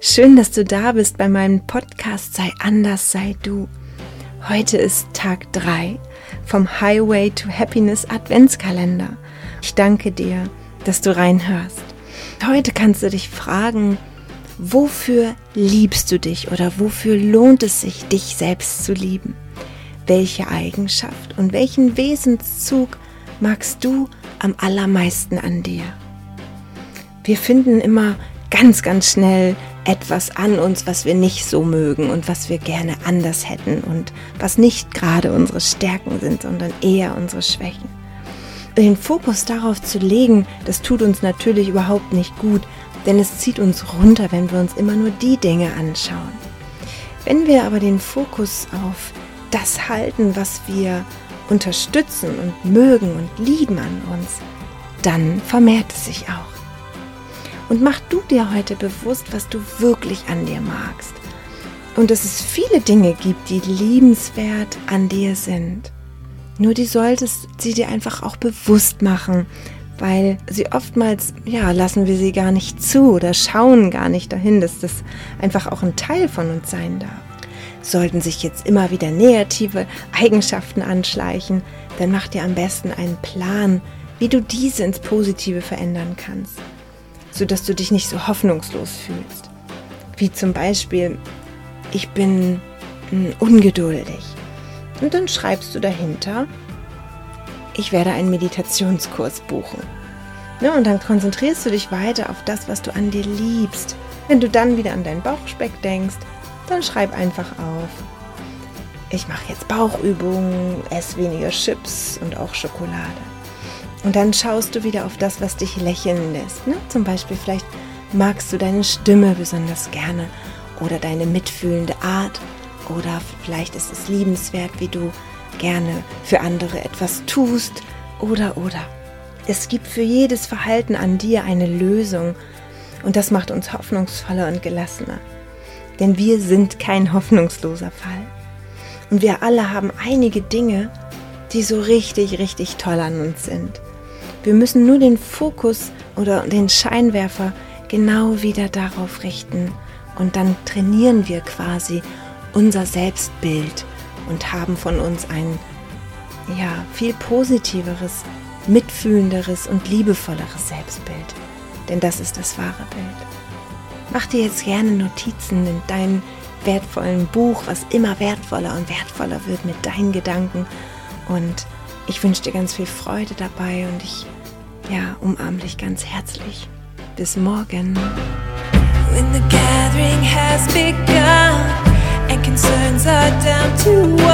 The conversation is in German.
schön, dass du da bist bei meinem Podcast Sei anders, sei du. Heute ist Tag 3 vom Highway to Happiness Adventskalender. Ich danke dir, dass du reinhörst. Heute kannst du dich fragen, wofür liebst du dich oder wofür lohnt es sich, dich selbst zu lieben? Welche Eigenschaft und welchen Wesenszug magst du am allermeisten an dir? Wir finden immer ganz, ganz schnell etwas an uns, was wir nicht so mögen und was wir gerne anders hätten und was nicht gerade unsere Stärken sind, sondern eher unsere Schwächen. Den Fokus darauf zu legen, das tut uns natürlich überhaupt nicht gut, denn es zieht uns runter, wenn wir uns immer nur die Dinge anschauen. Wenn wir aber den Fokus auf das halten, was wir unterstützen und mögen und lieben an uns, dann vermehrt es sich auch. Und mach du dir heute bewusst, was du wirklich an dir magst. Und dass es viele Dinge gibt, die liebenswert an dir sind. Nur die solltest sie dir einfach auch bewusst machen, weil sie oftmals, ja, lassen wir sie gar nicht zu oder schauen gar nicht dahin, dass das einfach auch ein Teil von uns sein darf. Sollten sich jetzt immer wieder negative Eigenschaften anschleichen, dann mach dir am besten einen Plan, wie du diese ins Positive verändern kannst sodass du dich nicht so hoffnungslos fühlst. Wie zum Beispiel, ich bin hm, ungeduldig. Und dann schreibst du dahinter, ich werde einen Meditationskurs buchen. Ja, und dann konzentrierst du dich weiter auf das, was du an dir liebst. Wenn du dann wieder an deinen Bauchspeck denkst, dann schreib einfach auf. Ich mache jetzt Bauchübungen, esse weniger Chips und auch Schokolade. Und dann schaust du wieder auf das, was dich lächeln lässt. Ne? Zum Beispiel vielleicht magst du deine Stimme besonders gerne oder deine mitfühlende Art oder vielleicht ist es liebenswert, wie du gerne für andere etwas tust oder oder. Es gibt für jedes Verhalten an dir eine Lösung und das macht uns hoffnungsvoller und gelassener. Denn wir sind kein hoffnungsloser Fall. Und wir alle haben einige Dinge, die so richtig, richtig toll an uns sind. Wir müssen nur den Fokus oder den Scheinwerfer genau wieder darauf richten und dann trainieren wir quasi unser Selbstbild und haben von uns ein ja, viel positiveres, mitfühlenderes und liebevolleres Selbstbild. Denn das ist das wahre Bild. Mach dir jetzt gerne Notizen in deinem wertvollen Buch, was immer wertvoller und wertvoller wird mit deinen Gedanken. Und ich wünsche dir ganz viel Freude dabei und ich ja, umarm dich ganz herzlich. Bis morgen. When the gathering has begun and concerns are down to one.